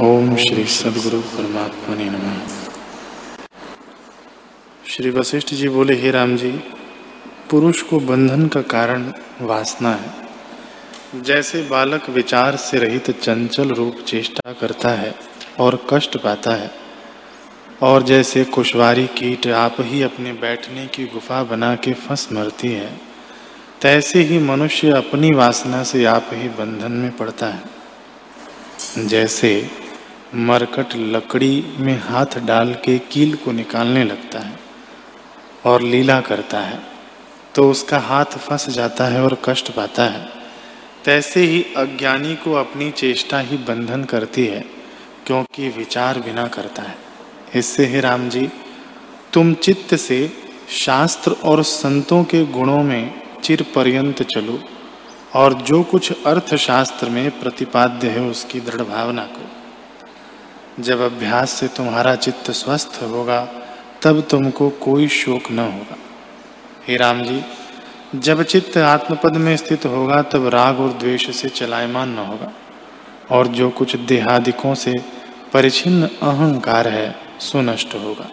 ओम श्री सदगुरु परमात्मा ने नम। श्री वशिष्ठ जी बोले, हे राम जी, पुरुष को बंधन का कारण वासना है। जैसे बालक विचार से रहित चंचल रूप चेष्टा करता है और कष्ट पाता है, और जैसे कुशवारी कीट आप ही अपने बैठने की गुफा बना के फंस मरती है, तैसे ही मनुष्य अपनी वासना से आप ही बंधन में पड़ता है। जैसे मरकट लकड़ी में हाथ डाल के कील को निकालने लगता है और लीला करता है तो उसका हाथ फंस जाता है और कष्ट पाता है। तैसे ही अज्ञानी को अपनी चेष्टा ही बंधन करती है, क्योंकि विचार बिना करता है। इससे ही राम जी, तुम चित्त से शास्त्र और संतों के गुणों में चिर पर्यंत चलो, और जो कुछ अर्थशास्त्र में प्रतिपाद्य है उसकी दृढ़ भावना करो। जब अभ्यास से तुम्हारा चित्त स्वस्थ होगा, तब तुमको कोई शोक न होगा। हे राम जी, जब चित्त आत्मपद में स्थित होगा, तब राग और द्वेष से चलायमान न होगा। और जो कुछ देहादिकों से परिचिन्न अहंकार है सुनष्ट होगा।